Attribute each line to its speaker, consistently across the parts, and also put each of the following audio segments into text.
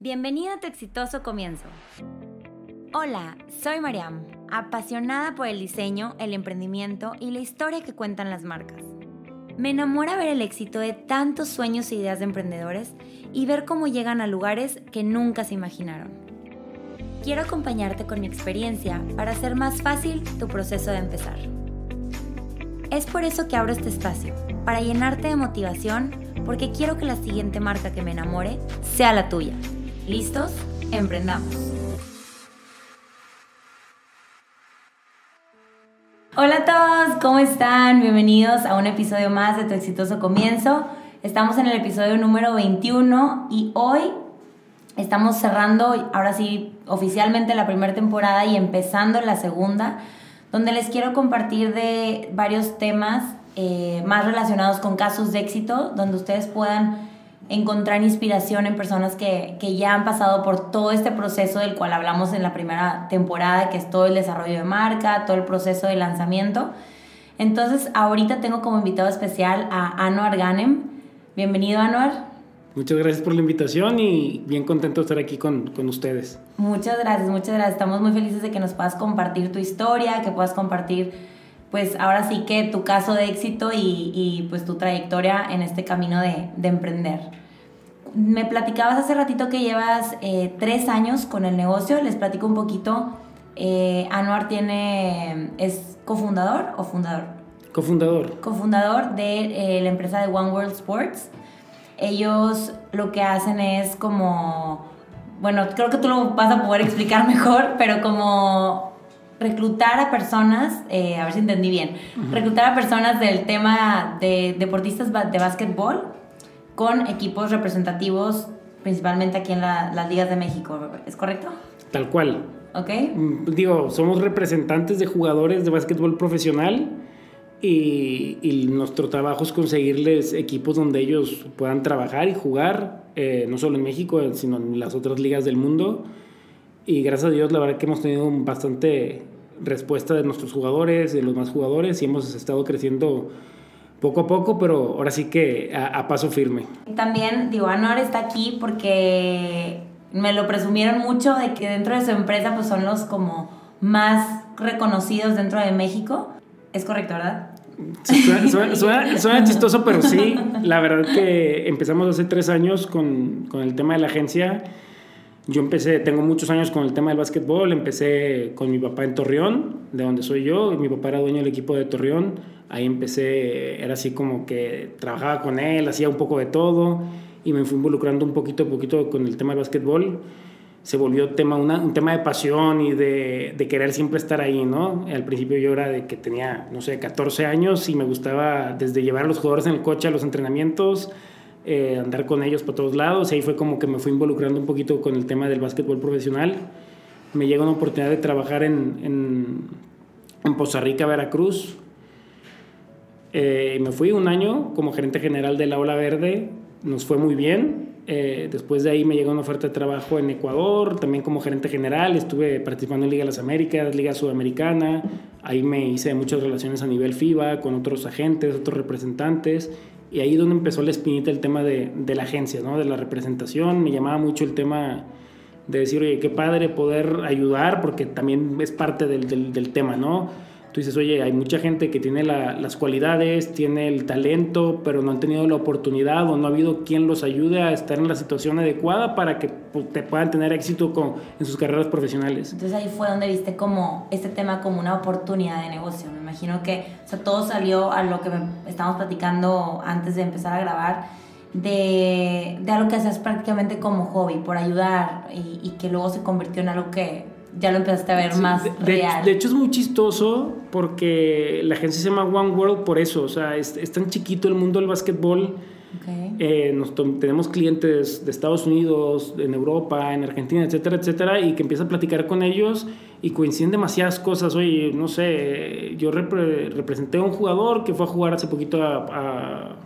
Speaker 1: Bienvenido a tu exitoso comienzo. Hola, soy Mariam, apasionada por el diseño, el emprendimiento y la historia que cuentan las marcas. Me enamora ver el éxito de tantos sueños e ideas de emprendedores y ver cómo llegan a lugares que nunca se imaginaron. Quiero acompañarte con mi experiencia para hacer más fácil tu proceso de empezar. Es por eso que abro este espacio, para llenarte de motivación, porque quiero que la siguiente marca que me enamore sea la tuya. ¿Listos? Emprendamos. Hola a todos, ¿cómo están? Bienvenidos a un episodio más de Tu exitoso comienzo. Estamos en el episodio número 21 y hoy estamos cerrando, ahora sí, oficialmente la primera temporada y empezando la segunda, donde les quiero compartir de varios temas eh, más relacionados con casos de éxito, donde ustedes puedan encontrar inspiración en personas que, que, ya han pasado por todo este proceso del cual hablamos en la primera temporada, que es todo el desarrollo de marca, todo el proceso de lanzamiento. Entonces, ahorita tengo como invitado especial a Anuar Ganem. Bienvenido, Anuar.
Speaker 2: Muchas gracias por la invitación y bien contento de estar aquí con, con ustedes.
Speaker 1: Muchas gracias, muchas gracias. Estamos muy felices de que nos puedas compartir tu historia, que puedas compartir pues ahora sí que tu caso de éxito y, y pues tu trayectoria en este camino de, de, emprender. Me platicabas hace ratito que llevas eh, tres años con el negocio, les platico un poquito. Eh, Anuar tiene, es cofundador o fundador?
Speaker 2: Cofundador.
Speaker 1: Cofundador de eh, la empresa de One World Sports. Ellos lo que hacen es como, bueno, creo que tú lo vas a poder explicar mejor, pero como reclutar a personas, eh, a ver si entendí bien, reclutar a personas del tema de deportistas de básquetbol con equipos representativos, principalmente aquí en las ligas de México, ¿es correcto?
Speaker 2: Tal cual.
Speaker 1: Ok.
Speaker 2: Mm, digo, somos representantes de jugadores de básquetbol profesional y, y, nuestro trabajo es conseguirles equipos donde ellos puedan trabajar y jugar, eh, no solo en México, sino en las otras ligas del mundo y gracias a Dios la verdad que hemos tenido bastante respuesta de nuestros jugadores, de los más jugadores y hemos estado creciendo poco a poco, pero ahora sí que a, paso firme.
Speaker 1: También, digo, Anor está aquí porque me lo presumieron mucho de que dentro de su empresa pues son los como más reconocidos dentro de México. Es correcto, ¿verdad?
Speaker 2: suena, suena, suena, chistoso, pero sí, la verdad que empezamos hace tres años con, con el tema de la agencia yo empecé, tengo muchos años con el tema del básquetbol, empecé con mi papá en Torreón, de donde soy yo, mi papá era dueño del equipo de Torreón, ahí empecé, era así como que trabajaba con él, hacía un poco de todo y me fui involucrando un poquito a poquito con el tema del básquetbol. Se volvió tema, un tema de pasión y de, de, querer siempre estar ahí, ¿no? Al principio yo era de que tenía, no sé, 14 años y me gustaba desde llevar a los jugadores en el coche a los entrenamientos, eh, andar con ellos por todos lados. Ahí fue como que me fui involucrando un poquito con el tema del básquetbol profesional. Me llegó una oportunidad de trabajar en, en, en Poza Rica, Veracruz. Eh, me fui un año como gerente general de la Ola Verde. Nos fue muy bien. Eh, después de ahí me llegó una oferta de trabajo en Ecuador, también como gerente general. Estuve participando en Liga de las Américas, Liga Sudamericana. Ahí me hice muchas relaciones a nivel FIBA con otros agentes, otros representantes y ahí donde empezó la espinita el tema de, de, la agencia, ¿no? de la representación. Me llamaba mucho el tema de decir, oye, qué padre poder ayudar, porque también es parte del, del, del tema, ¿no? Dices, oye, hay mucha gente que tiene la, las cualidades, tiene el talento, pero no han tenido la oportunidad o no ha habido quien los ayude a estar en la situación adecuada para que pues, te puedan tener éxito con, en sus carreras profesionales.
Speaker 1: Entonces ahí fue donde viste como este tema como una oportunidad de negocio. Me imagino que todo salió a lo que estábamos platicando antes de empezar a grabar. De, de algo que haces prácticamente como hobby, por ayudar y que luego se convirtió en algo que ya lo empezaste a ver
Speaker 2: sí,
Speaker 1: más
Speaker 2: de,
Speaker 1: real.
Speaker 2: De, de, hecho es muy chistoso porque la agencia se llama One World por eso, o sea, es, es tan chiquito el mundo del básquetbol.
Speaker 1: Okay.
Speaker 2: Eh, nos tenemos clientes de Estados Unidos, en Europa, en Argentina, etcétera, etcétera, y que empieza a platicar con ellos y coinciden demasiadas cosas. Oye, no sé, yo repre representé a un jugador que fue a jugar hace poquito a, a,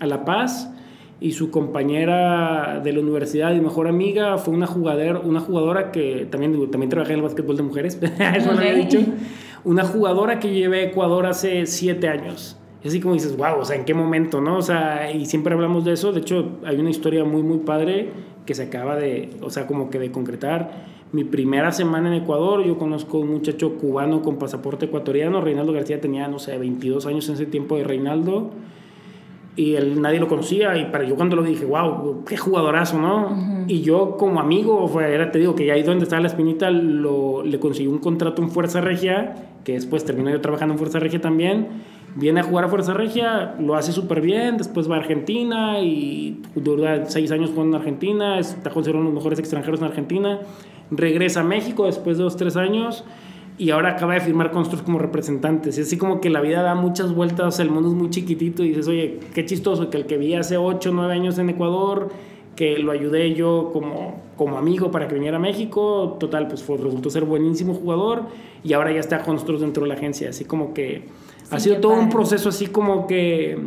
Speaker 2: a La Paz y su compañera de la universidad y mejor amiga fue una jugadora, una jugadora que también, también trabajé en el básquetbol de mujeres, eso okay. lo dicho, una jugadora que llevé a Ecuador hace siete años. Así como dices, wow, o sea, ¿en qué momento, no? O sea, y siempre hablamos de eso. De hecho, hay una historia muy, muy padre que se acaba de, o sea, como que de concretar. Mi primera semana en Ecuador, yo conozco un muchacho cubano con pasaporte ecuatoriano. Reinaldo García tenía, no sé, 22 años en ese tiempo de Reinaldo. Y él, nadie lo conocía. Y para yo cuando lo dije, wow, qué jugadorazo, ¿no? Y yo como amigo, fue, era, te digo que ahí donde estaba la espinita, lo, le consiguió un contrato en Fuerza Regia, que después terminó yo trabajando en Fuerza Regia también viene a jugar a Fuerza Regia, lo hace súper bien, después va a Argentina y dura seis años jugando en Argentina, está considerado uno de los mejores extranjeros en Argentina, regresa a México después de dos, tres años y ahora acaba de firmar con como representantes. Es así como que la vida da muchas vueltas, el mundo es muy chiquitito y dices, oye, qué chistoso que el que vi hace ocho, nueve años en Ecuador, que lo ayudé yo como, como amigo para que viniera a México, total, pues fue, resultó ser buenísimo jugador y ahora ya está con dentro de la agencia, así como que ha sido todo un proceso así como que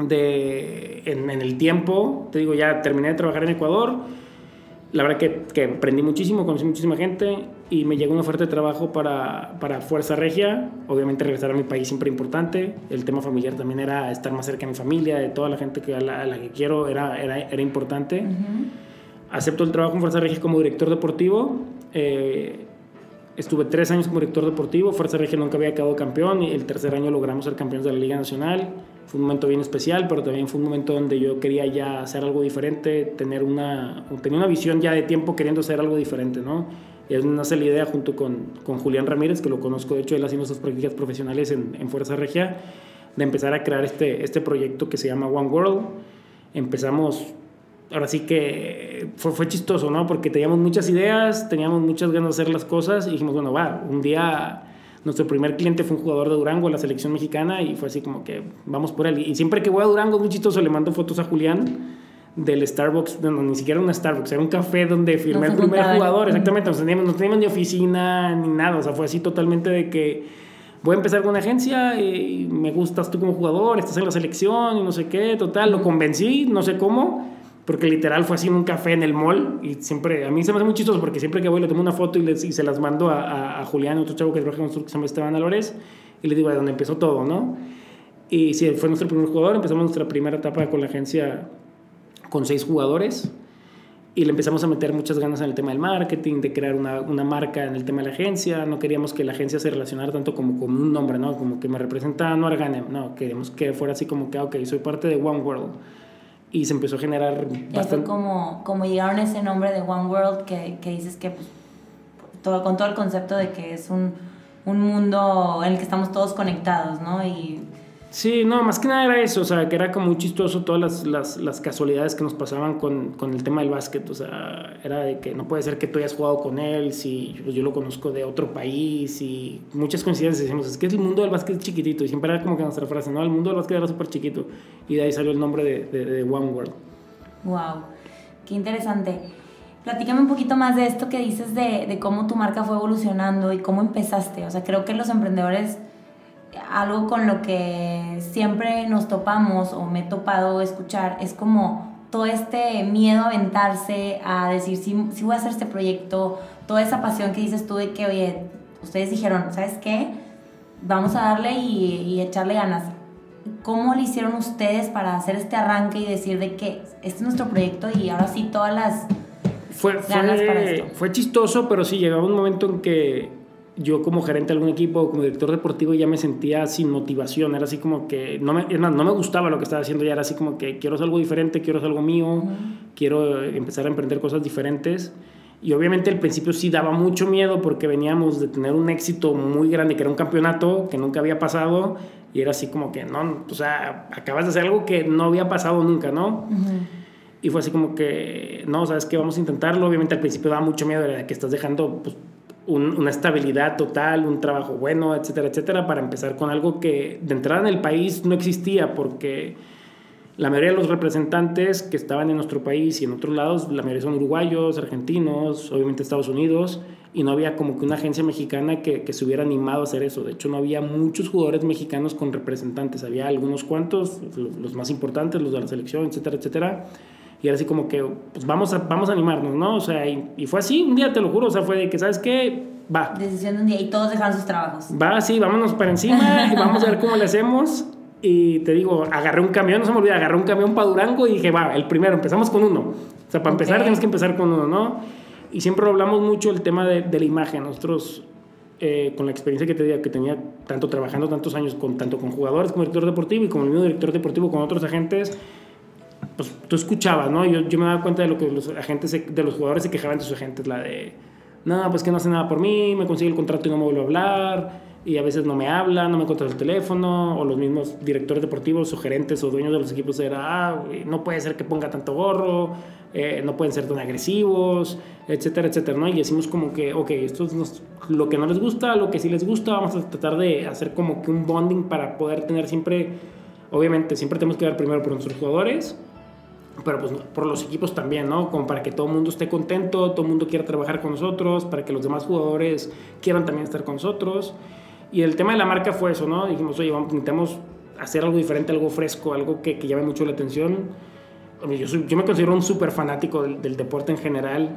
Speaker 2: de, en, en, el tiempo, te digo, ya terminé de trabajar en Ecuador, la verdad que, que aprendí muchísimo, conocí muchísima gente y me llegó una oferta de trabajo para, para, Fuerza Regia, obviamente regresar a mi país siempre importante, el tema familiar también era estar más cerca de mi familia, de toda la gente que, a, la, que quiero, era, era, era importante. Acepto el trabajo en Fuerza Regia como director deportivo. Eh, Estuve tres años como director deportivo, Fuerza Regia nunca había quedado campeón y el tercer año logramos ser campeones de la Liga Nacional. Fue un momento bien especial, pero también fue un momento donde yo quería ya hacer algo diferente, tener una, tenía una visión ya de tiempo queriendo hacer algo diferente, ¿no? Es nace la idea junto con, con, Julián Ramírez, que lo conozco, de hecho él haciendo sus prácticas profesionales en, en Fuerza Regia, de empezar a crear este, este proyecto que se llama One World. Empezamos ahora sí que fue, fue chistoso, ¿no? Porque teníamos muchas ideas, teníamos muchas ganas de hacer las cosas y dijimos, bueno, va, un día nuestro primer cliente fue un jugador de Durango, la selección mexicana, y fue así como que vamos por él. Y siempre que voy a Durango muy chistoso, le mando fotos a Julián del Starbucks, no, ni siquiera un Starbucks, era un café donde firmé el primer jugador, exactamente, no teníamos, no teníamos ni oficina ni nada, o sea, fue así totalmente de que voy a empezar con una agencia y me gustas tú como jugador, estás en la selección y no sé qué, total, lo convencí, no sé cómo, porque literal fue así en un café en el mall y siempre, a mí se me hace muy chistoso porque siempre que voy le tomo una foto y, les, y se las mando a, a, Julián, otro chavo que trabaja con nosotros que se llama Esteban Álvarez, y le digo de dónde empezó todo, ¿no? Y sí, fue nuestro primer jugador, empezamos nuestra primera etapa con la agencia con seis jugadores y le empezamos a meter muchas ganas en el tema del marketing, de crear una, una, marca en el tema de la agencia. No queríamos que la agencia se relacionara tanto como con un nombre, ¿no? Como que me representa no Arganem, no, queríamos que fuera así como que, ah, ok, soy parte de One World y se empezó a generar
Speaker 1: bastante... como, como llegaron a ese nombre de One World que, que dices que pues, todo, con todo el concepto de que es un, un, mundo en el que estamos todos conectados, ¿no? Y
Speaker 2: Sí, no, más que nada era eso, o sea, que era como muy chistoso todas las, las, las casualidades que nos pasaban con, con, el tema del básquet, o sea, era de que no puede ser que tú hayas jugado con él, si pues, yo lo conozco de otro país y muchas coincidencias, decimos, es que el mundo del básquet es chiquitito y siempre era como que nuestra frase, ¿no? El mundo del básquet era súper chiquito y de ahí salió el nombre de, de, de One World.
Speaker 1: Wow, qué interesante. Platícame un poquito más de esto que dices de, de cómo tu marca fue evolucionando y cómo empezaste, o sea, creo que los emprendedores algo con lo que siempre nos topamos o me he topado escuchar es como todo este miedo a aventarse, a decir si, si voy a hacer este proyecto, toda esa pasión que dices tú de que, oye, ustedes dijeron, ¿sabes qué? Vamos a darle y, y echarle ganas. ¿Cómo lo hicieron ustedes para hacer este arranque y decir de que este es nuestro proyecto y ahora sí todas las
Speaker 2: fue, ganas para esto? Fue chistoso, pero sí llegaba un momento en que yo como gerente de algún equipo, como director deportivo, ya me sentía sin motivación. Era así como que no me, no me gustaba lo que estaba haciendo, ya era así como que quiero hacer algo diferente, quiero hacer algo mío, quiero empezar a emprender cosas diferentes. Y obviamente al principio sí daba mucho miedo porque veníamos de tener un éxito muy grande, que era un campeonato que nunca había pasado, y era así como que, no, o sea, acabas de hacer algo que no había pasado nunca, ¿no? Y fue así como que, no, sabes que vamos a intentarlo. Obviamente al principio daba mucho miedo, era que estás dejando pues, una estabilidad total, un trabajo bueno, etcétera, etcétera, para empezar con algo que de entrada en el país no existía, porque la mayoría de los representantes que estaban en nuestro país y en otros lados, la mayoría son uruguayos, argentinos, obviamente Estados Unidos, y no había como que una agencia mexicana que, que se hubiera animado a hacer eso. De hecho, no había muchos jugadores mexicanos con representantes, había algunos cuantos, los más importantes, los de la selección, etcétera, etcétera y era así como que, pues vamos a, vamos a animarnos, ¿no? O sea, y, fue así, un día te lo juro, o sea, fue de que, ¿sabes qué? Va.
Speaker 1: Decisión de un día y todos dejaron sus trabajos.
Speaker 2: Va, sí, vámonos para encima y vamos a ver cómo le hacemos. Y te digo, agarré un camión, no se me olvida, agarré un camión para Durango y dije, va, el primero, empezamos con uno. O sea, para empezar tienes que empezar con uno, ¿no? Y siempre hablamos mucho el tema de, de la imagen. Nosotros, eh, con la experiencia que, te, que tenía, tanto trabajando tantos años, con, tanto con jugadores como director deportivo y como el mismo director deportivo con otros agentes, pues tú escuchabas, ¿no? Yo, yo me daba cuenta de lo que los agentes, de los jugadores se quejaban de sus agentes, la de, no, pues que no hace nada por mí, me consigue el contrato y no me vuelve a hablar y a veces no me hablan, no me contesta el teléfono, o los mismos directores deportivos o gerentes o dueños de los equipos era, ah, no puede ser que ponga tanto gorro, eh, no pueden ser tan agresivos, etcétera, etcétera, ¿no? Y decimos como que, ok, esto es lo que no les gusta, lo que sí les gusta, vamos a tratar de hacer como que un bonding para poder tener siempre, obviamente, siempre tenemos que dar primero por nuestros jugadores, pero pues por los equipos también, ¿no? Para que todo el mundo esté contento, todo el mundo quiera trabajar con nosotros, para que los demás jugadores quieran también estar con nosotros. Y el tema de la marca fue eso, ¿no? Dijimos, oye, vamos, necesitamos hacer algo diferente, algo fresco, algo que llame mucho la atención. Yo, yo me considero un súper fanático del, del, deporte en general.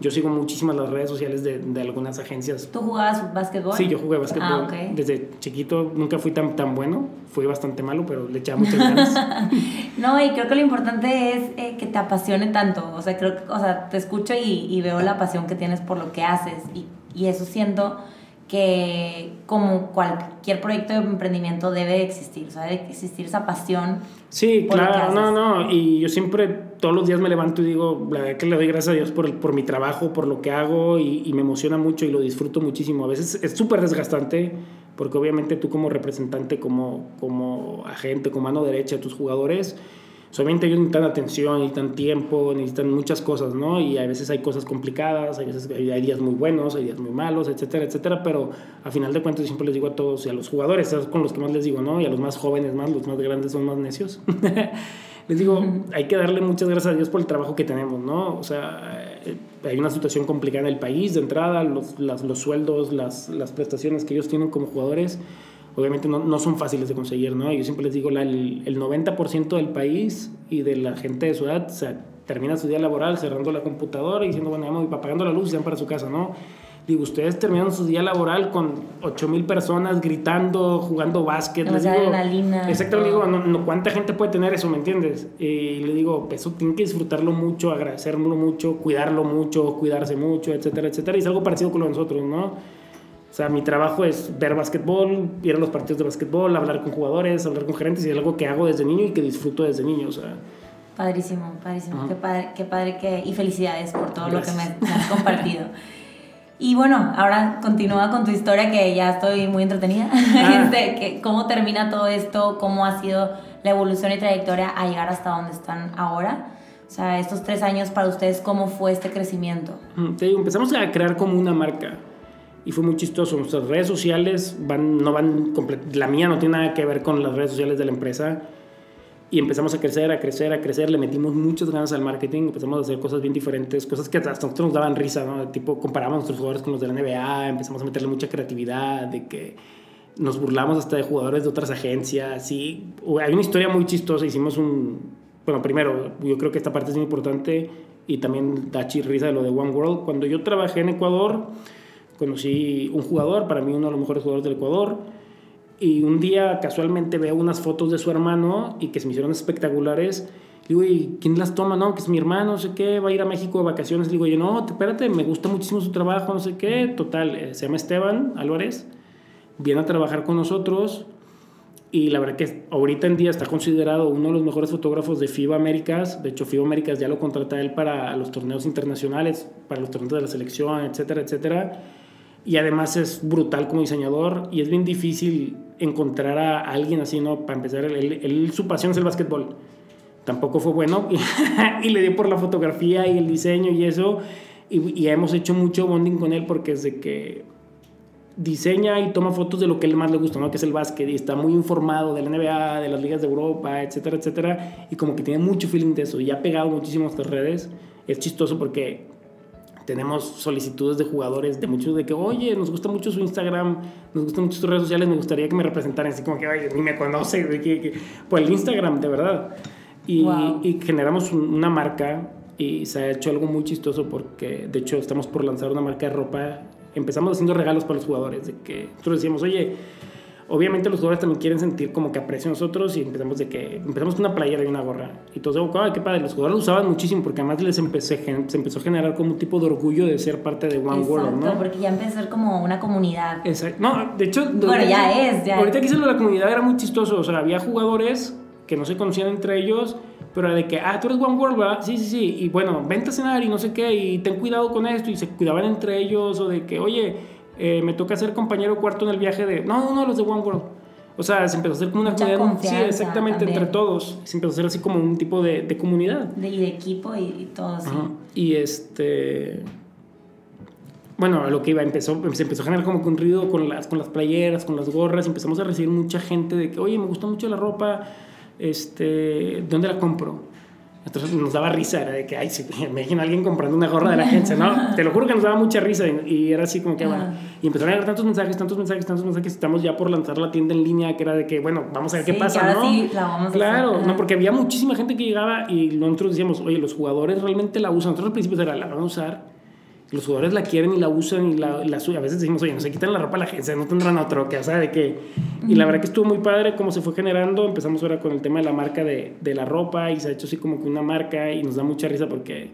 Speaker 2: Yo sigo muchísimas las redes sociales de, de, algunas agencias.
Speaker 1: ¿Tú jugabas básquetbol?
Speaker 2: Sí, yo jugué básquetbol. Ah, okay. Desde chiquito nunca fui tan, tan bueno. Fui bastante malo, pero le echaba muchas ganas.
Speaker 1: no, y creo que lo importante es eh, que te apasione tanto. O sea, creo que, o sea, te escucho y, y, veo la pasión que tienes por lo que haces. Y, y eso siento que como cualquier proyecto de emprendimiento debe existir, o sea, debe existir esa pasión.
Speaker 2: Sí, claro, no, no, y yo siempre todos los días me levanto y digo, la verdad que le doy gracias a Dios por, por mi trabajo, por lo que hago y, y me emociona mucho y lo disfruto muchísimo. A veces es súper desgastante porque obviamente tú como representante, como, como agente, como mano derecha de tus jugadores, solamente ellos necesitan atención, necesitan tiempo, necesitan muchas cosas, ¿no? Y a veces hay cosas complicadas, hay veces hay días muy buenos, hay días muy malos, etcétera, etcétera, pero a final de cuentas siempre les digo a todos y a los jugadores, es con los que más les digo, ¿no? Y a los más jóvenes más, los más grandes son más necios. les digo, hay que darle muchas gracias a Dios por el trabajo que tenemos, ¿no? O sea, eh, hay una situación complicada en el país de entrada, los, las, los sueldos, las, las prestaciones que ellos tienen como jugadores, obviamente no, no, son fáciles de conseguir, ¿no? Yo siempre les digo, la, el, el 90% del país y de la gente de su edad o sea, termina su día laboral cerrando la computadora y diciendo, bueno, me voy apagando la luz y se van para su casa, ¿no? Digo, ustedes terminan su día laboral con 8 mil personas gritando, jugando básquet. Les digo, exactamente, digo, no, no, ¿cuánta gente puede tener eso, me entiendes? Y le digo, eso tienen que disfrutarlo mucho, agradecerlo mucho, cuidarlo mucho, cuidarse mucho, etcétera, etcétera. Y es algo parecido con lo de nosotros, ¿no? O sea, mi trabajo es ver básquetbol, ir a los partidos de básquetbol, hablar con jugadores, hablar con gerentes, y es algo que hago desde niño y que disfruto desde niño. O sea.
Speaker 1: Padrísimo, padrísimo. Qué padre, qué padre que, y felicidades por todo Gracias. lo que me, has compartido. Y bueno, ahora continúa con tu historia que ya estoy muy entretenida. Ah. Este, ¿Cómo termina todo esto? ¿Cómo ha sido la evolución y trayectoria a llegar hasta donde están ahora? O sea, estos tres años para ustedes, ¿cómo fue este crecimiento?
Speaker 2: Te digo, empezamos a crear como una marca y fue muy chistoso. Nuestras redes sociales van, no van, la mía no tiene nada que ver con las redes sociales de la empresa. Y empezamos a crecer, a crecer, a crecer, le metimos muchas ganas al marketing, empezamos a hacer cosas bien diferentes, cosas que hasta nosotros nos daban risa, ¿no? Tipo, comparamos a nuestros jugadores con los de la NBA, empezamos a meterle mucha creatividad, de que nos burlamos hasta de jugadores de otras agencias, y hay una historia muy chistosa, hicimos un, bueno, primero, yo creo que esta parte es muy importante, y también da risa de lo de One World. Cuando yo trabajé en Ecuador, conocí un jugador, para mí uno de los mejores jugadores del Ecuador, y un día casualmente veo unas fotos de su hermano y que se me hicieron espectaculares. Digo, ¿y quién las toma? No, que es mi hermano, no sé qué, va a ir a México de vacaciones. Digo, yo, no, espérate, me gusta muchísimo su trabajo, no sé qué. Total, eh, se llama Esteban Álvarez, viene a trabajar con nosotros y la verdad que ahorita en día está considerado uno de los mejores fotógrafos de FIBA Américas. De hecho, FIBA Américas ya lo contrata él para los torneos internacionales, para los torneos de la selección, etcétera, etcétera y además es brutal como diseñador y es bien difícil encontrar a alguien así, ¿no? Para empezar, él, su pasión es el básquetbol. Tampoco fue bueno y, le dio por la fotografía y el diseño y eso. Y, y, hemos hecho mucho bonding con él porque es de que diseña y toma fotos de lo que él más le gusta, ¿no? Que es el básquet y está muy informado de la NBA, de las ligas de Europa, etcétera, etcétera. Y como que tiene mucho feeling de eso y ha pegado muchísimo a estas redes. Es chistoso porque tenemos solicitudes de jugadores, de muchos de que, oye, nos gusta mucho su Instagram, nos gustan mucho sus redes sociales, me gustaría que me representaran, así como que, oye, ni me conoce, que, que, por el Instagram, de verdad. Y, wow. y, generamos una marca y se ha hecho algo muy chistoso porque, de hecho, estamos por lanzar una marca de ropa. Empezamos haciendo regalos para los jugadores, de que nosotros decíamos, oye, obviamente los jugadores también quieren sentir como que aprecian a nosotros y empezamos de que empezamos con una playera y una gorra y todos oh, qué padre los jugadores lo usaban muchísimo porque además les empecé, se empezó a generar como un tipo de orgullo de ser parte de One World ¿no?
Speaker 1: porque ya empezó a ser como una comunidad
Speaker 2: exacto no de hecho
Speaker 1: bueno ya es ya
Speaker 2: ahorita que hice lo de la comunidad era muy chistoso o sea había jugadores que no se conocían entre ellos pero de que, ah, tú eres One World, ¿verdad? Sí, sí, sí. Y bueno, vente a cenar y no sé qué, y ten cuidado con esto. Y se cuidaban entre ellos, o de que, oye, eh, me toca ser compañero cuarto en el viaje de. No, no, no, los de One World. O sea, se empezó a hacer como una
Speaker 1: comunidad.
Speaker 2: Sí, exactamente, entre todos. Se empezó a hacer así como un tipo de, de comunidad.
Speaker 1: De, y de equipo y, todo así.
Speaker 2: Y este. Bueno, a lo que iba, empezó, se empezó a generar como un ruido con las, con las playeras, con las gorras. Empezamos a recibir mucha gente de que, oye, me gustó mucho la ropa, este, ¿dónde la compro? Entonces nos daba risa, era de que, ay, si me imagino a alguien comprando una gorra de la agencia, ¿no? Te lo juro que nos daba mucha risa y, era así como que, bueno, y empezaron a llegar tantos mensajes, tantos mensajes, tantos mensajes, estamos ya por lanzar la tienda en línea, que era de que, bueno, vamos a ver qué pasa, ¿no?
Speaker 1: Sí, la vamos
Speaker 2: claro, a hacer. no, porque había muchísima gente que llegaba y nosotros decíamos, oye, los jugadores realmente la usan, nosotros al principio era, la van a usar los jugadores la quieren y la usan y la, la A veces decimos, oye, no se quitan la ropa a la agencia, no tendrán otro, que, o sea, de que... Y la verdad que estuvo muy padre cómo se fue generando. Empezamos ahora con el tema de la marca de, de la ropa y se ha hecho así como que una marca y nos da mucha risa porque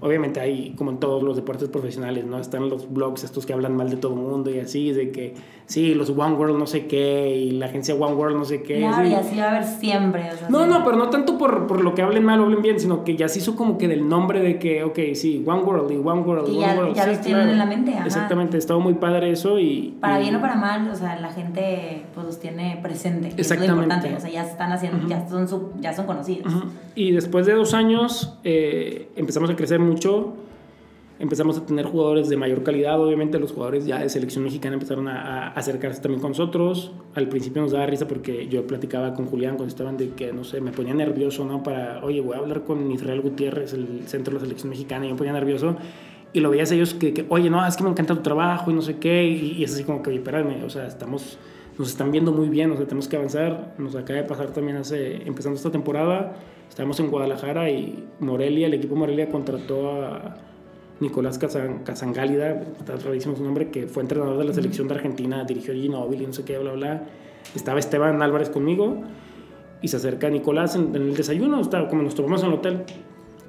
Speaker 2: obviamente hay, como en todos los deportes profesionales, ¿no? Están los blogs estos que hablan mal de todo el mundo y así, de que sí, los One World no sé qué y la agencia One World no sé qué.
Speaker 1: Claro, y así va a haber siempre.
Speaker 2: no, no, pero no tanto por, por, lo que hablen mal o hablen bien, sino que ya se hizo como que del nombre de que, ok, sí, One World y One World.
Speaker 1: Y
Speaker 2: ya, World,
Speaker 1: ya los tienen en la mente. Ajá.
Speaker 2: Exactamente, estaba muy padre eso y...
Speaker 1: Para bien o para mal, o sea, la gente pues los tiene presente. Exactamente. Es lo importante, o sea, ya están haciendo, ya, son ya son conocidos.
Speaker 2: Y después de dos años eh, empezamos a crecer mucho empezamos a tener jugadores de mayor calidad. Obviamente los jugadores ya de selección mexicana empezaron a, acercarse también con nosotros. Al principio nos daba risa porque yo platicaba con Julián cuando estaban de que, no sé, me ponía nervioso, ¿no? Para, oye, voy a hablar con Israel Gutiérrez, el centro de la selección mexicana, y me ponía nervioso. Y lo veías ellos que, oye, no, es que me encanta tu trabajo y no sé qué. Y, es así como que, oye, espérame, o sea, estamos, nos están viendo muy bien, o sea, tenemos que avanzar. Nos acaba de pasar también hace, empezando esta temporada, estábamos en Guadalajara y Morelia, el equipo Morelia contrató a Nicolás Casangálida, está rarísimo su nombre, que fue entrenador de la selección de Argentina, dirigió Ginóbili, no sé qué, bla, bla. Estaba Esteban Álvarez conmigo y se acerca Nicolás en, el desayuno, estaba, como nos tomamos en el hotel.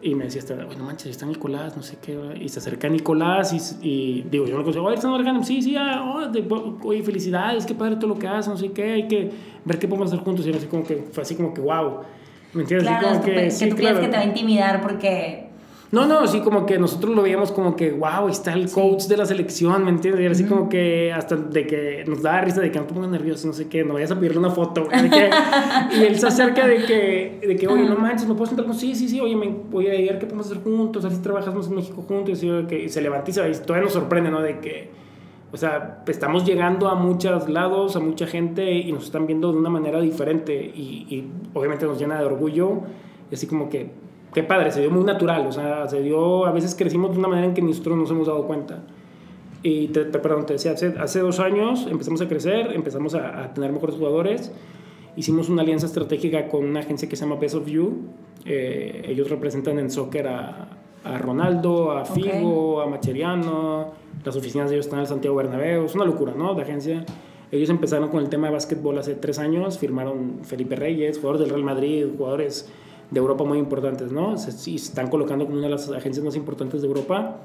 Speaker 2: Y me decía, bueno, manches, está Nicolás, no sé qué. Y se acerca Nicolás y, digo, yo no conozco, oye, están sí, sí, ah, oh, oye, felicidades, qué padre todo lo que hace, no sé qué, hay que ver qué podemos hacer juntos. Y así como que, fue así como que, wow.
Speaker 1: ¿Me entiendes? Claro, como que, que, tú crees que te va a intimidar porque
Speaker 2: no, no, sí, como que nosotros lo veíamos como que, wow, está el coach de la selección, ¿me entiendes? Y así como que hasta de que nos da risa de que no te pongas nervioso, no sé qué, no vayas a pedirle una foto. y él se acerca de que, de que oye, no manches, no puedo sentar con. Sí, sí, sí, oye, me voy a ir, ¿qué podemos hacer juntos? Así trabajamos en México juntos. Y, que, se levanta y se va. Y todavía nos sorprende, ¿no? De que, o sea, estamos llegando a muchos lados, a mucha gente y nos están viendo de una manera diferente. Y, y obviamente nos llena de orgullo. Así como que qué padre, se dio muy natural, o sea, se dio, a veces crecimos de una manera en que nosotros nos hemos dado cuenta. Y te, perdón, te decía, hace, hace, dos años empezamos a crecer, empezamos a, tener mejores jugadores, hicimos una alianza estratégica con una agencia que se llama Best of You, eh, ellos representan en soccer a, a Ronaldo, a Figo, a Macheriano, las oficinas de ellos están en el Santiago Bernabéu, es una locura, ¿no? De agencia. Ellos empezaron con el tema de básquetbol hace tres años, firmaron Felipe Reyes, jugadores del Real Madrid, jugadores de Europa muy importantes, ¿no? Se, se están colocando como una de las agencias más importantes de Europa.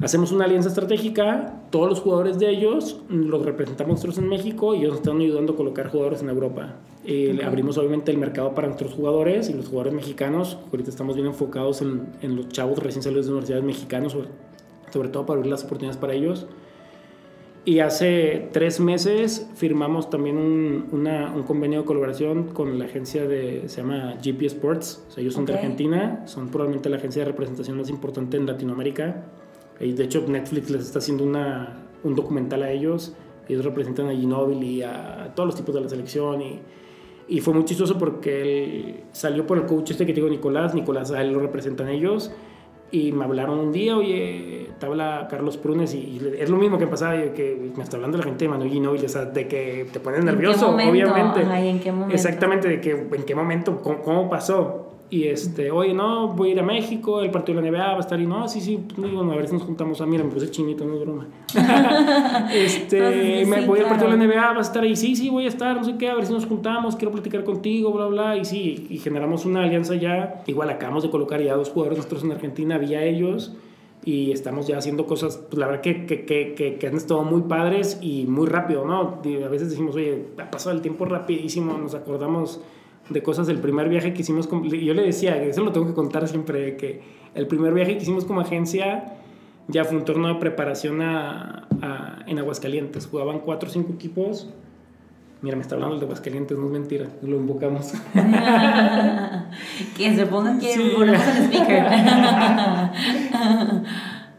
Speaker 2: Hacemos una alianza estratégica, todos los jugadores de ellos los representamos nosotros en México y ellos nos están ayudando a colocar jugadores en Europa. Eh, abrimos obviamente el mercado para nuestros jugadores y los jugadores mexicanos. Ahorita estamos bien enfocados en, en los chavos recién salidos de universidades mexicanos, sobre, todo para abrir las oportunidades para ellos. Y hace tres meses firmamos también un, una, un, convenio de colaboración con la agencia de, se llama GP Sports. O sea, ellos son de Argentina, son probablemente la agencia de representación más importante en Latinoamérica. Y de hecho, Netflix les está haciendo una, un documental a ellos. Ellos representan a Ginóbili y a, todos los tipos de la selección. Y, y fue muy chistoso porque él salió por el coach este que digo, Nicolás. Nicolás, a él lo representan ellos y me hablaron un día, oye, te habla Carlos Prunes y, es lo mismo que pasaba, que me está hablando la gente de Manuel Ginóbili, o sea, de que te pones nervioso, obviamente.
Speaker 1: ¿en qué?
Speaker 2: Exactamente, de que en qué momento, cómo, pasó. y este, oye, no, voy a ir a México, el partido de la NBA va a estar y no, sí, sí, digo, a ver si nos juntamos. Ah, mira, me puse chinito, no es broma. este, me voy al partido de la NBA, va a estar ahí, sí, sí, voy a estar, no sé qué, a ver si nos juntamos, quiero platicar contigo, bla, bla, y sí, y generamos una alianza ya. Igual acabamos de colocar ya dos jugadores nuestros en Argentina, vía ellos y estamos ya haciendo cosas, pues la verdad que, que, que, que, han estado muy padres y muy rápido, ¿no? A veces decimos, oye, ha pasado el tiempo rapidísimo, nos acordamos de cosas del primer viaje que hicimos. Con, yo le decía, eso lo tengo que contar siempre, que el primer viaje que hicimos como agencia ya fue un torneo de preparación a, en Aguascalientes. Jugaban cuatro o cinco equipos. Mira, me está hablando el de Aguascalientes, no es mentira, lo invocamos.
Speaker 1: que se pongan que sí. ponemos el speaker.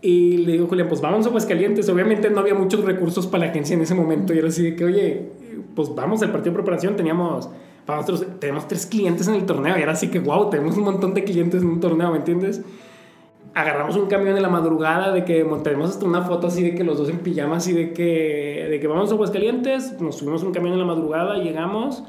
Speaker 2: y le digo, Julián, pues vamos a Aguascalientes. Obviamente no había muchos recursos para la agencia en ese momento. Y era así de que, oye, pues vamos al partido de preparación. Teníamos para nosotros tenemos tres clientes en el torneo y ahora sí que, wow, tenemos un montón de clientes en un torneo, ¿me entiendes? Agarramos un camión en la madrugada de que montaremos hasta una foto así de que los dos en pijamas y de que, de que vamos a Aguascalientes, nos subimos un camión en la madrugada, llegamos,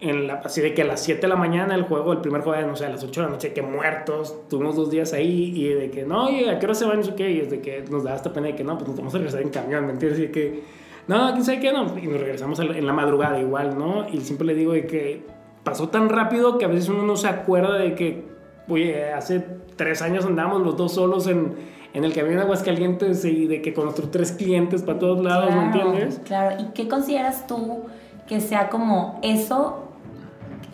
Speaker 2: en la, así de que a las 7 de la mañana el juego, el primer juego, no sé, a las 8 de la noche, que muertos, tuvimos dos días ahí y de que, no, oye, ¿a qué hora se van? Y qué, y es de que nos da hasta pena de que no, pues nos vamos a regresar en camión, ¿me entiendes? Y de que no, quién sabe qué, no. Y nos regresamos en la madrugada igual, ¿no? Y siempre le digo de que pasó tan rápido que a veces uno no se acuerda de que, oye, hace tres años andábamos los dos solos en, en el camión de Aguascalientes y de que con nuestros tres clientes para todos lados, ¿me entiendes?
Speaker 1: Claro, ¿y qué consideras tú que sea como eso?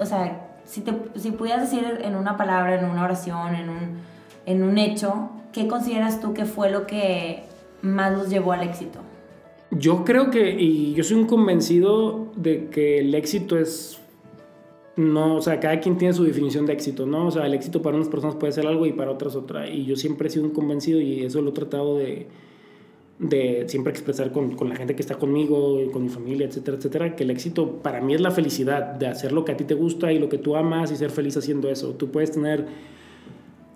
Speaker 1: O sea, si, te, si pudieras decir en una palabra, en una oración, en un, en un hecho, ¿qué consideras tú que fue lo que más los llevó al éxito?
Speaker 2: Yo creo que, y yo soy un convencido de que el éxito es, no, o sea, cada quien tiene su definición de éxito, ¿no? O sea, el éxito para unas personas puede ser algo y para otras otra. Y yo siempre he sido un convencido y eso lo he tratado de, de siempre expresar con, con, la gente que está conmigo, con mi familia, etcétera, etcétera, que el éxito para mí es la felicidad, de hacer lo que a ti te gusta y lo que tú amas y ser feliz haciendo eso. Tú puedes tener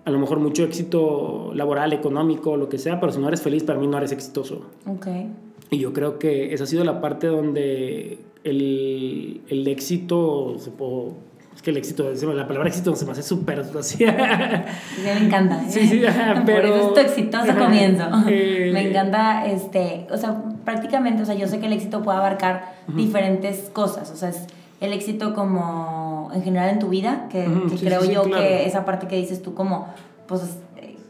Speaker 2: a lo mejor mucho éxito laboral, económico, lo que sea, pero si no eres feliz, para mí no eres exitoso.
Speaker 1: Okay.
Speaker 2: Y yo creo que esa ha sido la parte donde el, el éxito, es que el éxito, la palabra éxito se me hace súper así.
Speaker 1: me encanta.
Speaker 2: Sí, sí, pero...
Speaker 1: Por eso es tu exitoso comienzo. Eh, me encanta, este, o sea, prácticamente, o sea, yo sé que el éxito puede abarcar diferentes cosas, o sea, es el éxito como en general en tu vida, que, creo yo que esa parte que dices tú como, pues,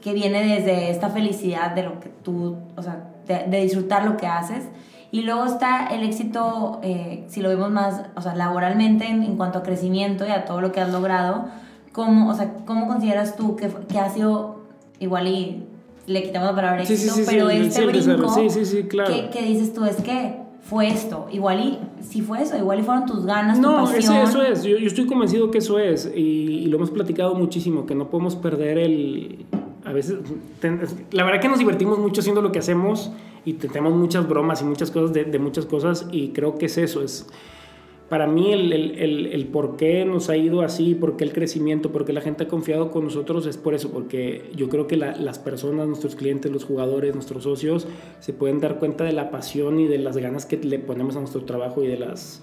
Speaker 1: que viene desde esta felicidad de lo que tú, o sea, de, disfrutar lo que haces. Y luego está el éxito, eh, si lo vemos más, o sea, laboralmente en, cuanto a crecimiento y a todo lo que has logrado, ¿cómo, o sea, ¿cómo consideras tú que, que ha sido igual y le quitamos la palabra éxito, pero este brinco
Speaker 2: claro.
Speaker 1: que, dices tú es que fue esto, igual y si fue eso, igual y fueron tus ganas,
Speaker 2: no,
Speaker 1: tu pasión.
Speaker 2: eso es, yo, yo, estoy convencido que eso es y, y, lo hemos platicado muchísimo, que no podemos perder el, a veces, la verdad que nos divertimos mucho haciendo lo que hacemos y tenemos muchas bromas y muchas cosas de, muchas cosas y creo que es eso, es para mí el, el, el, por qué nos ha ido así, por qué el crecimiento, por qué la gente ha confiado con nosotros es por eso, porque yo creo que las personas, nuestros clientes, los jugadores, nuestros socios, se pueden dar cuenta de la pasión y de las ganas que le ponemos a nuestro trabajo y de las...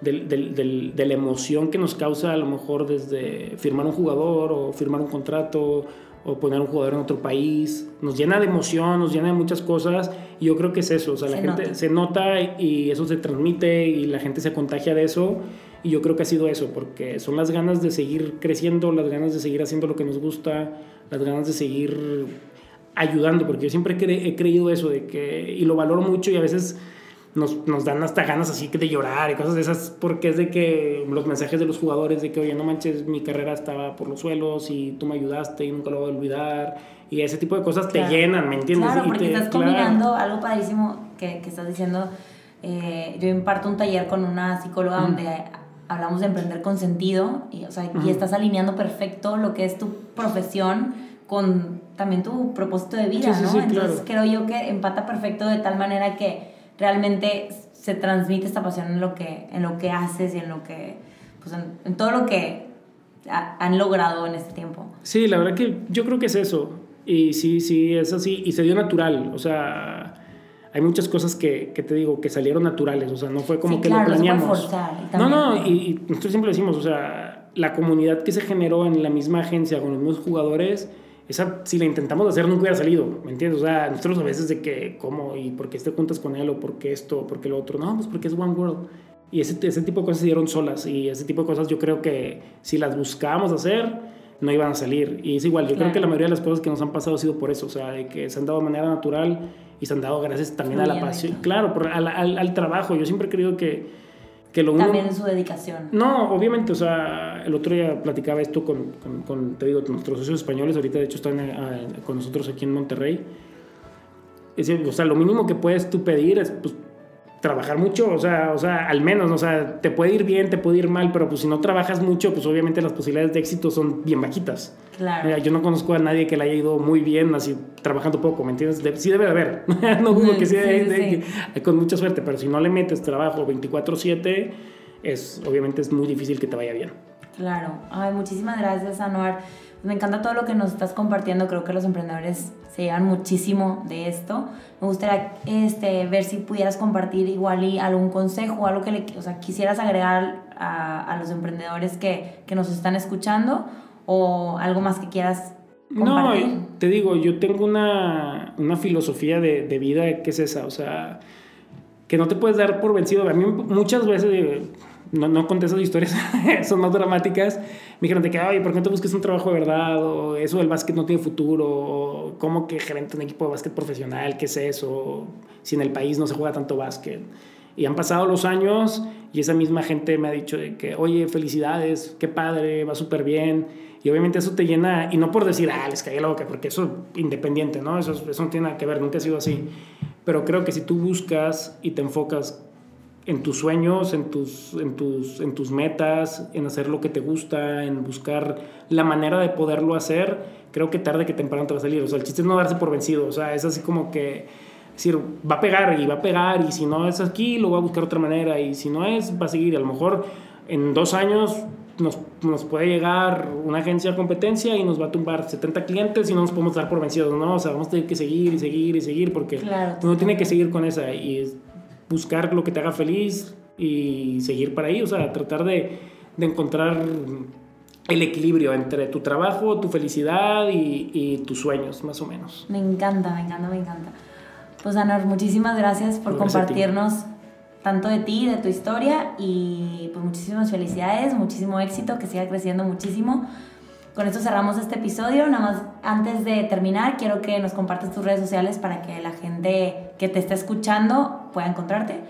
Speaker 2: de la emoción que nos causa a lo mejor desde firmar un jugador o firmar un contrato o poner un jugador en otro país. Nos llena de emoción, nos llena de muchas cosas. Y yo creo que es eso. O sea, la gente se nota y eso se transmite y la gente se contagia de eso. Y yo creo que ha sido eso, porque son las ganas de seguir creciendo, las ganas de seguir haciendo lo que nos gusta, las ganas de seguir ayudando, porque yo siempre he creído eso, de que, y lo valoro mucho y a veces nos, nos, dan hasta ganas así que de llorar y cosas de esas, porque es de que los mensajes de los jugadores de que, oye, no manches, mi carrera estaba por los suelos y tú me ayudaste y nunca lo voy a olvidar. Y ese tipo de cosas te llenan, ¿me entiendes?
Speaker 1: Claro, porque
Speaker 2: te,
Speaker 1: estás combinando algo padrísimo que, que estás diciendo. Eh, yo imparto un taller con una psicóloga donde hablamos de emprender con sentido y, o sea, y estás alineando perfecto lo que es tu profesión con también tu propósito de vida, ¿no? Entonces creo yo que empata perfecto de tal manera que realmente se transmite esta pasión en lo que, en lo que haces y en lo que, pues en, todo lo que han logrado en este tiempo.
Speaker 2: Sí, la verdad que yo creo que es eso. Y sí, sí, es así. Y se dio natural. O sea, hay muchas cosas que, que te digo que salieron naturales. O sea, no fue como que lo planeamos.
Speaker 1: forzar,
Speaker 2: no, no, y, nosotros siempre decimos, o sea, la comunidad que se generó en la misma agencia con los mismos jugadores, esa, si la intentamos hacer, nunca hubiera salido, ¿me entiendes? O sea, nosotros a veces de que, ¿cómo? ¿Y por qué te juntas con él? ¿O por qué esto? ¿O por qué lo otro? No, pues porque es One World. Y ese, ese tipo de cosas se dieron solas. Y ese tipo de cosas yo creo que si las buscábamos hacer, no iban a salir. Y es igual, yo creo que la mayoría de las cosas que nos han pasado ha sido por eso. O sea, de que se han dado de manera natural y se han dado gracias también a la pasión. Claro, por, al, al, al trabajo. Yo siempre he creído que
Speaker 1: también en su dedicación.
Speaker 2: No, obviamente, o sea, el otro día platicaba esto con, con, te digo, nuestros socios españoles, ahorita de hecho están eh, con nosotros aquí en Monterrey. Es decir, o sea, lo mínimo que puedes tú pedir es, pues, trabajar mucho, o sea, o sea, al menos, o sea, te puede ir bien, te puede ir mal, pero pues si no trabajas mucho, pues obviamente las posibilidades de éxito son bien bajitas.
Speaker 1: Claro.
Speaker 2: yo no conozco a nadie que le haya ido muy bien así trabajando poco, ¿me entiendes? sí debe de haber, no dudo que sí, sí, con mucha suerte, pero si no le metes trabajo 24/7, es obviamente es muy difícil que te vaya bien.
Speaker 1: Claro. Ay, muchísimas gracias, Anuar. Me encanta todo lo que nos estás compartiendo. Creo que los emprendedores se llevan muchísimo de esto. Me gustaría este, ver si pudieras compartir igual y algún consejo, algo que le, o sea, quisieras agregar a, a los emprendedores que, que, nos están escuchando o algo más que quieras compartir.
Speaker 2: No, te digo, yo tengo una, una filosofía de, de vida que es esa, o sea, que no te puedes dar por vencido. A mí muchas veces no, no conté esas historias, son más dramáticas. Me dijeron de que, ay, ¿por qué no te busques un trabajo de verdad? O eso del básquet no tiene futuro. O cómo que gerente de un equipo de básquet profesional, ¿qué es eso? Si en el país no se juega tanto básquet. Y han pasado los años y esa misma gente me ha dicho de que, oye, felicidades, qué padre, va súper bien. Y obviamente eso te llena, y no por decir, ah, les caí la boca, porque eso es independiente, ¿no? Eso, eso no tiene nada que ver, nunca ha sido así. Pero creo que si tú buscas y te enfocas en tus sueños, en tus, en, tus, en tus metas, en hacer lo que te gusta, en buscar la manera de poderlo hacer, creo que tarde que temprano te va a salir. O sea, el chiste es no darse por vencido. O sea, es así como que decir, va a pegar y va a pegar y si no es aquí, lo voy a buscar otra manera y si no es, va a seguir. A lo mejor en dos años nos, nos, puede llegar una agencia de competencia y nos va a tumbar 70 clientes y no nos podemos dar por vencidos, ¿no? O sea, vamos a tener que seguir y seguir y seguir porque uno tiene que seguir con esa y buscar lo que te haga feliz y seguir para ahí, o sea, tratar de, de encontrar el equilibrio entre tu trabajo, tu felicidad y, y, tus sueños, más o menos.
Speaker 1: Me encanta, me encanta, me encanta. Pues Anor, muchísimas gracias por compartirnos tanto de ti, de tu historia y pues muchísimas felicidades, muchísimo éxito, que siga creciendo muchísimo. Con esto cerramos este episodio. Nada más antes de terminar, quiero que nos compartas tus redes sociales para que la gente que te está escuchando pueda encontrarte.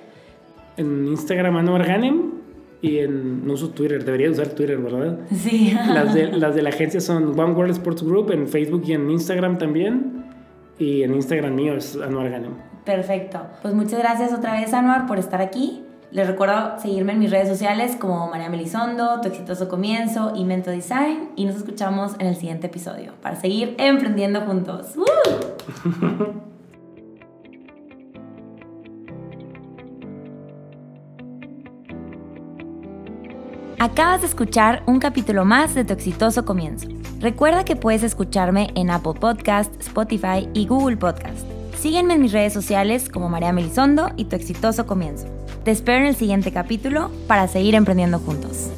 Speaker 2: En Instagram, Anuar Ganem. Y en, no uso Twitter, debería usar Twitter, ¿verdad?
Speaker 1: Sí.
Speaker 2: Las de, las de la agencia son One World Sports Group en Facebook y en Instagram también. Y en Instagram mío es Anuar Ganem.
Speaker 1: Perfecto. Pues muchas gracias otra vez, Anuar, por estar aquí. Les recuerdo seguirme en mis redes sociales como María Melisondo, Tu Exitoso Comienzo y Mento Design. Y nos escuchamos en el siguiente episodio para seguir emprendiendo juntos. Acabas de escuchar un capítulo más de Tu Exitoso Comienzo. Recuerda que puedes escucharme en Apple Podcast, Spotify y Google Podcast. Sígueme en mis redes sociales como María Melisondo y Tu Exitoso Comienzo. Te espero en el siguiente capítulo para seguir emprendiendo juntos.